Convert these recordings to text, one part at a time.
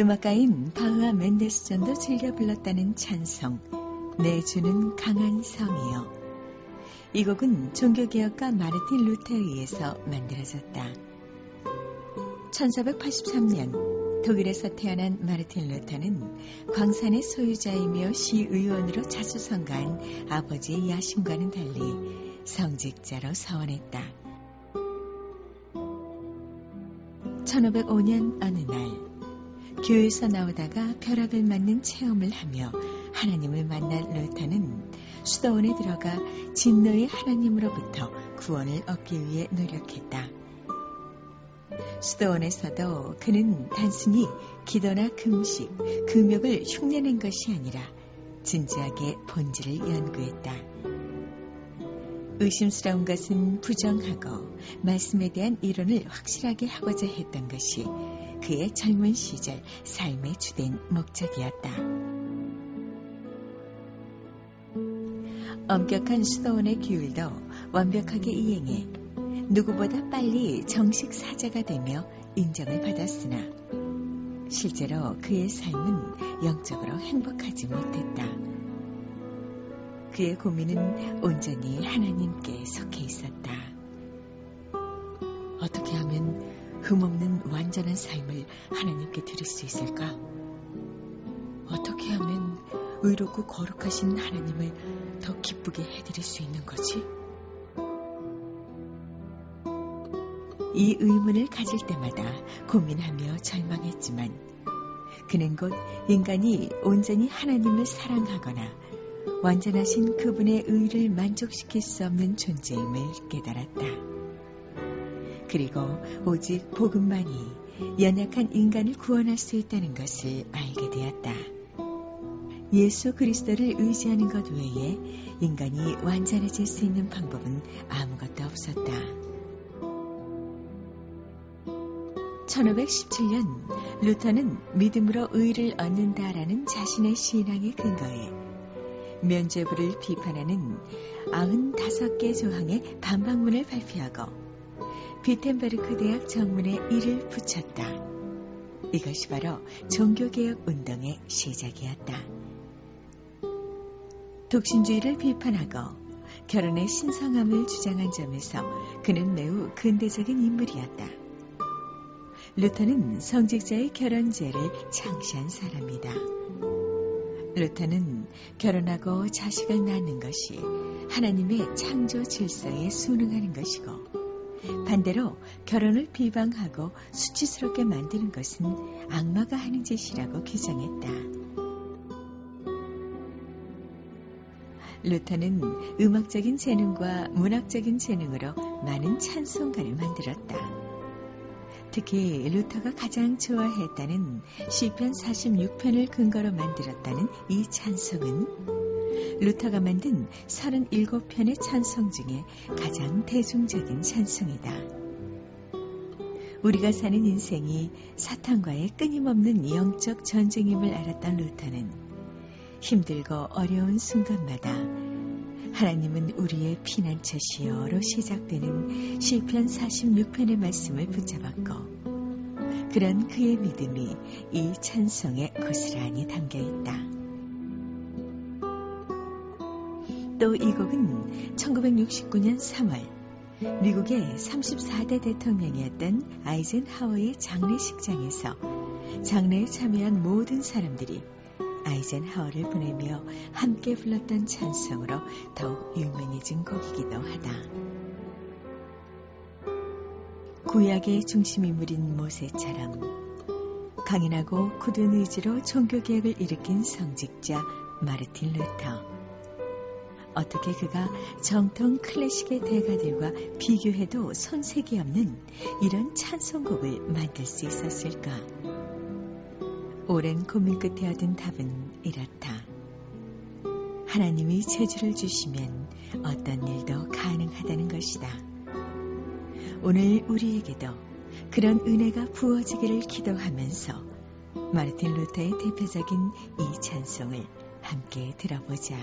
음악가인 바흐와 멘데스존도 즐겨 불렀다는 찬송 내 주는 강한 성이요. 이 곡은 종교개혁가 마르틴 루테에 의해서 만들어졌다. 1483년 독일에서 태어난 마르틴 루터는 광산의 소유자이며 시의원으로 자주 선거한 아버지의 야심과는 달리 성직자로 서원했다. 1505년 어느 날 교회에서 나오다가 벼락을 맞는 체험을 하며 하나님을 만난 루터는 수도원에 들어가 진노의 하나님으로부터 구원을 얻기 위해 노력했다. 수도원에서도 그는 단순히 기도나 금식, 금욕을 흉내낸 것이 아니라 진지하게 본질을 연구했다. 의심스러운 것은 부정하고 말씀에 대한 이론을 확실하게 하고자 했던 것이 그의 젊은 시절 삶의 주된 목적이었다. 엄격한 수도원의 규율도 완벽하게 이행해 누구보다 빨리 정식 사자가 되며 인정을 받았으나 실제로 그의 삶은 영적으로 행복하지 못했다. 그의 고민은 온전히 하나님께 속해 있었다. 어떻게 하면 흠없는 완전한 삶을 하나님께 드릴 수 있을까? 어떻게 하면 의롭고 거룩하신 하나님을 더 기쁘게 해드릴 수 있는 거지? 이 의문을 가질 때마다 고민하며 절망했지만 그는 곧 인간이 온전히 하나님을 사랑하거나 완전하신 그분의 의를 만족시킬 수 없는 존재임을 깨달았다. 그리고 오직 복음만이 연약한 인간을 구원할 수 있다는 것을 알게 되었다. 예수 그리스도를 의지하는 것 외에 인간이 완전해질 수 있는 방법은 아무것도 없었다. 1517년 루터는 믿음으로 의를 얻는다라는 자신의 신앙의 근거에 면죄부를 비판하는 95개 조항의 반박문을 발표하고 비텐베르크 대학 정문에 이를 붙였다. 이것이 바로 종교개혁 운동의 시작이었다. 독신주의를 비판하고 결혼의 신성함을 주장한 점에서 그는 매우 근대적인 인물이었다. 루터는 성직자의 결혼제를 창시한 사람이다. 루터는 결혼하고 자식을 낳는 것이 하나님의 창조 질서에 순응하는 것이고 반대로 결혼을 비방하고 수치스럽게 만드는 것은 악마가 하는 짓이라고 규정했다. 루터는 음악적인 재능과 문학적인 재능으로 많은 찬송가를 만들었다. 특히 루터가 가장 좋아했다는 시편 46편을 근거로 만들었다는 이 찬송은 루터가 만든 37편의 찬송 중에 가장 대중적인 찬송이다. 우리가 사는 인생이 사탄과의 끊임없는 영적 전쟁임을 알았던 루터는 힘들고 어려운 순간마다 하나님은 우리의 피난처시여로 시작되는 시편 46편의 말씀을 붙잡았고 그런 그의 믿음이 이 찬송에 고스란히 담겨 있다. 또 이 곡은 1969년 3월 미국의 34대 대통령이었던 아이젠하워의 장례식장에서 장례에 참여한 모든 사람들이 아이젠하워를 보내며 함께 불렀던 찬송으로 더욱 유명해진 곡이기도 하다. 구약의 중심인물인 모세처럼 강인하고 굳은 의지로 종교개혁을 일으킨 성직자 마르틴 루터. 어떻게 그가 정통 클래식의 대가들과 비교해도 손색이 없는 이런 찬송곡을 만들 수 있었을까? 오랜 고민 끝에 얻은 답은 이렇다. 하나님이 재주를 주시면 어떤 일도 가능하다는 것이다. 오늘 우리에게도 그런 은혜가 부어지기를 기도하면서 마르틴 루터의 대표적인 이 찬송을 함께 들어보자.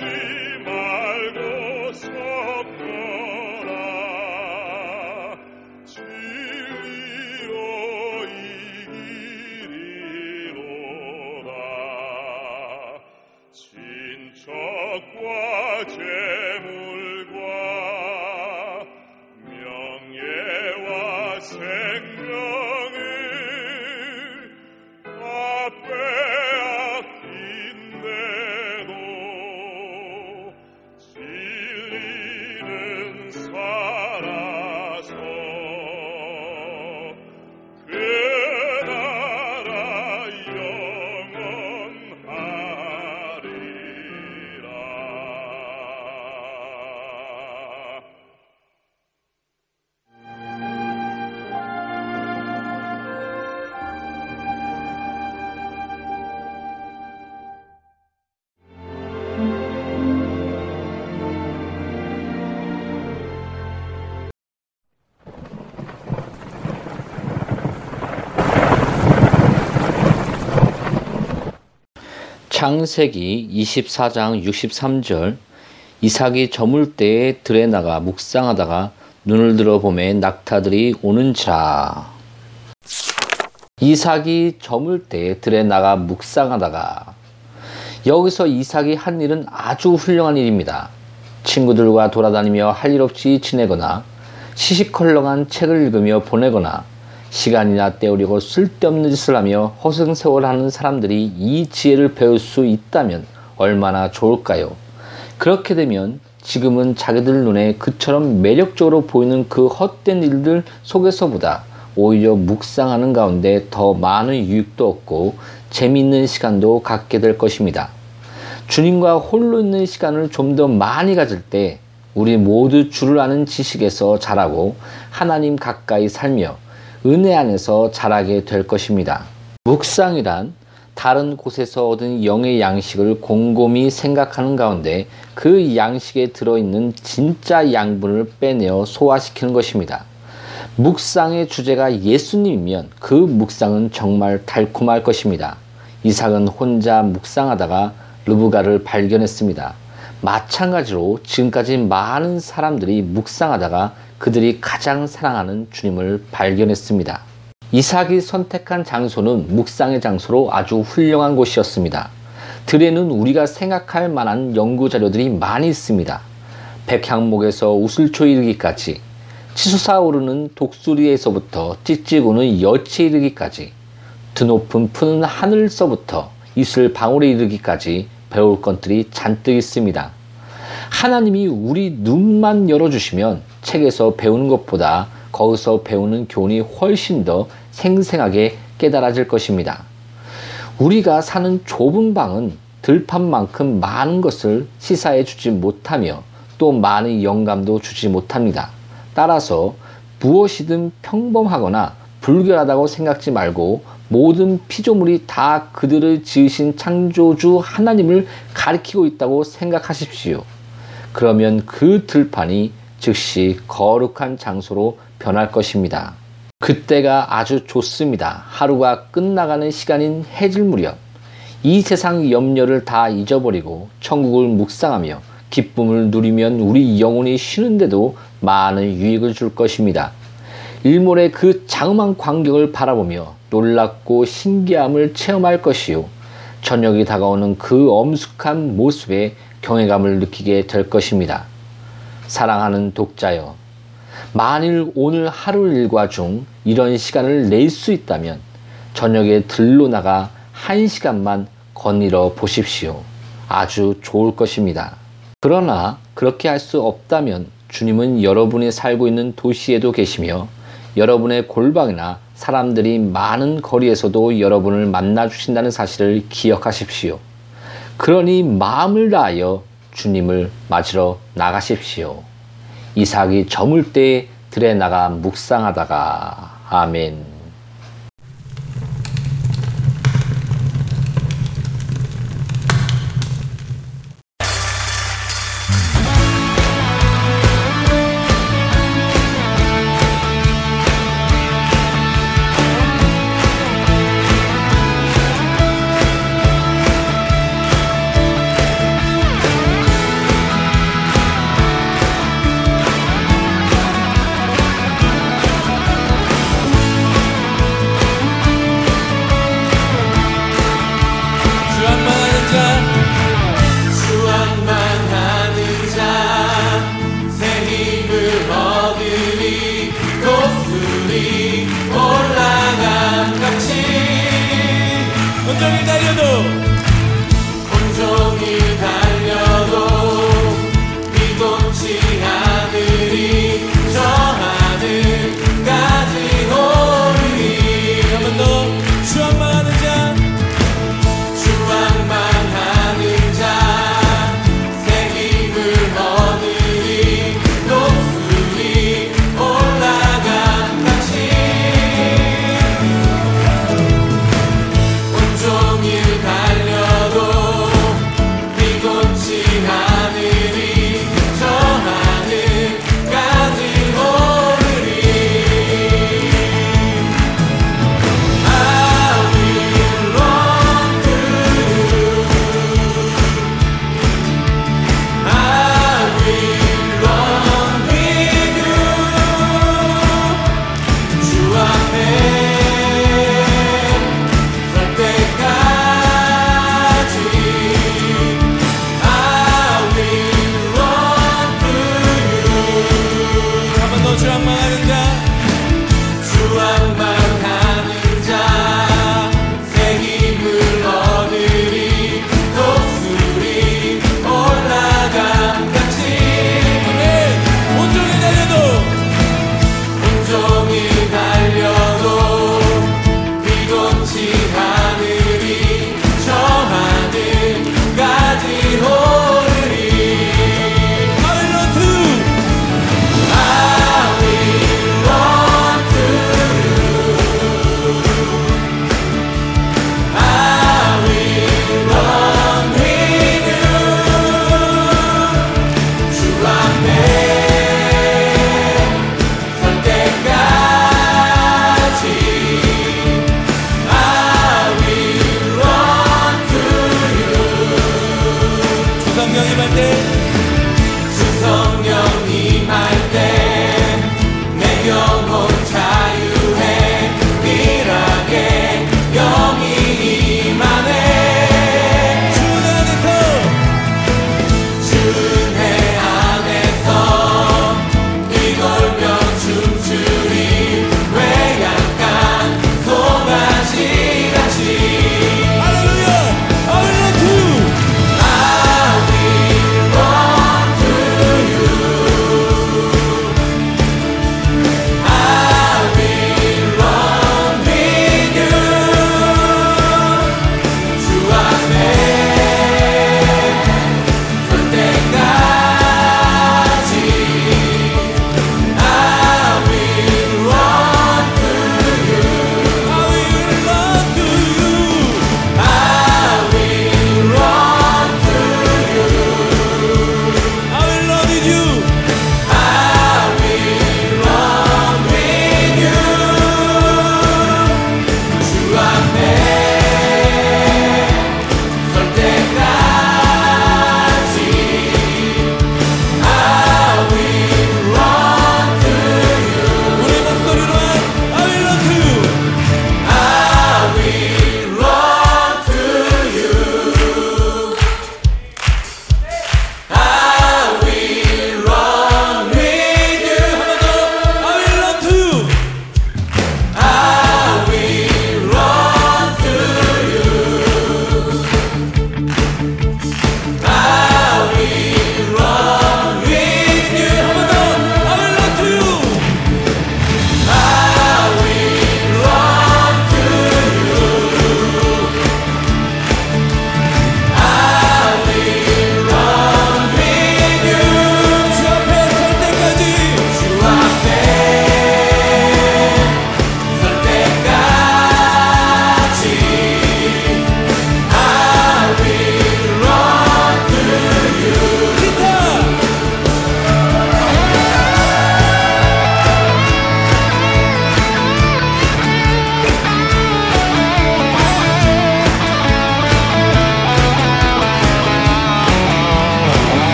Ready. 창세기 24장 63절 이삭이 저물 때에 들에 나가 묵상하다가 눈을 들어 보매 낙타들이 오는지라 이삭이 저물 때에 들에 나가 묵상하다가 여기서 이삭이 한 일은 아주 훌륭한 일입니다. 친구들과 돌아다니며 할 일 없이 지내거나 시시컬렁한 책을 읽으며 보내거나 시간이나 때우려고 쓸데없는 짓을 하며 허송세월하는 사람들이 이 지혜를 배울 수 있다면 얼마나 좋을까요? 그렇게 되면 지금은 자기들 눈에 그처럼 매력적으로 보이는 그 헛된 일들 속에서보다 오히려 묵상하는 가운데 더 많은 유익도 얻고 재미있는 시간도 갖게 될 것입니다. 주님과 홀로 있는 시간을 좀 더 많이 가질 때 우리 모두 주를 아는 지식에서 자라고 하나님 가까이 살며 은혜 안에서 자라게 될 것입니다. 묵상이란 다른 곳에서 얻은 영의 양식을 곰곰이 생각하는 가운데 그 양식에 들어있는 진짜 양분을 빼내어 소화시키는 것입니다. 묵상의 주제가 예수님이면 그 묵상은 정말 달콤할 것입니다. 이삭은 혼자 묵상하다가 르브가를 발견했습니다. 마찬가지로 지금까지 많은 사람들이 묵상하다가 그들이 가장 사랑하는 주님을 발견했습니다. 이삭이 선택한 장소는 묵상의 장소로 아주 훌륭한 곳이었습니다. 들에는 우리가 생각할 만한 연구 자료들이 많이 있습니다. 백향목에서 우슬초에 이르기까지, 치솟아 오르는 독수리에서부터 찌찌 우는 여치에 이르기까지, 드높은 푸는 하늘서부터 이슬 방울에 이르기까지 배울 것들이 잔뜩 있습니다. 하나님이 우리 눈만 열어주시면 책에서 배우는 것보다 거기서 배우는 교훈이 훨씬 더 생생하게 깨달아질 것입니다. 우리가 사는 좁은 방은 들판만큼 많은 것을 시사해 주지 못하며 또 많은 영감도 주지 못합니다. 따라서 무엇이든 평범하거나 불결하다고 생각지 말고 모든 피조물이 다 그들을 지으신 창조주 하나님을 가리키고 있다고 생각하십시오. 그러면 그 들판이 즉시 거룩한 장소로 변할 것입니다. 그때가 아주 좋습니다. 하루가 끝나가는 시간인 해질 무렵. 이 세상 염려를 다 잊어버리고 천국을 묵상하며 기쁨을 누리면 우리 영혼이 쉬는데도 많은 유익을 줄 것입니다. 일몰의 그 장엄한 광경을 바라보며 놀랍고 신기함을 체험할 것이요. 저녁이 다가오는 그 엄숙한 모습에 경외감을 느끼게 될 것입니다. 사랑하는 독자여, 만일 오늘 하루 일과 중 이런 시간을 낼 수 있다면 저녁에 들로 나가 한 시간만 거닐어 보십시오. 아주 좋을 것입니다. 그러나 그렇게 할 수 없다면 주님은 여러분이 살고 있는 도시에도 계시며 여러분의 골방이나 사람들이 많은 거리에서도 여러분을 만나 주신다는 사실을 기억하십시오. 그러니 마음을 다하여 주님을 맞으러 나가십시오. 이삭이 저물 때 들에 나가 묵상하다가 아멘.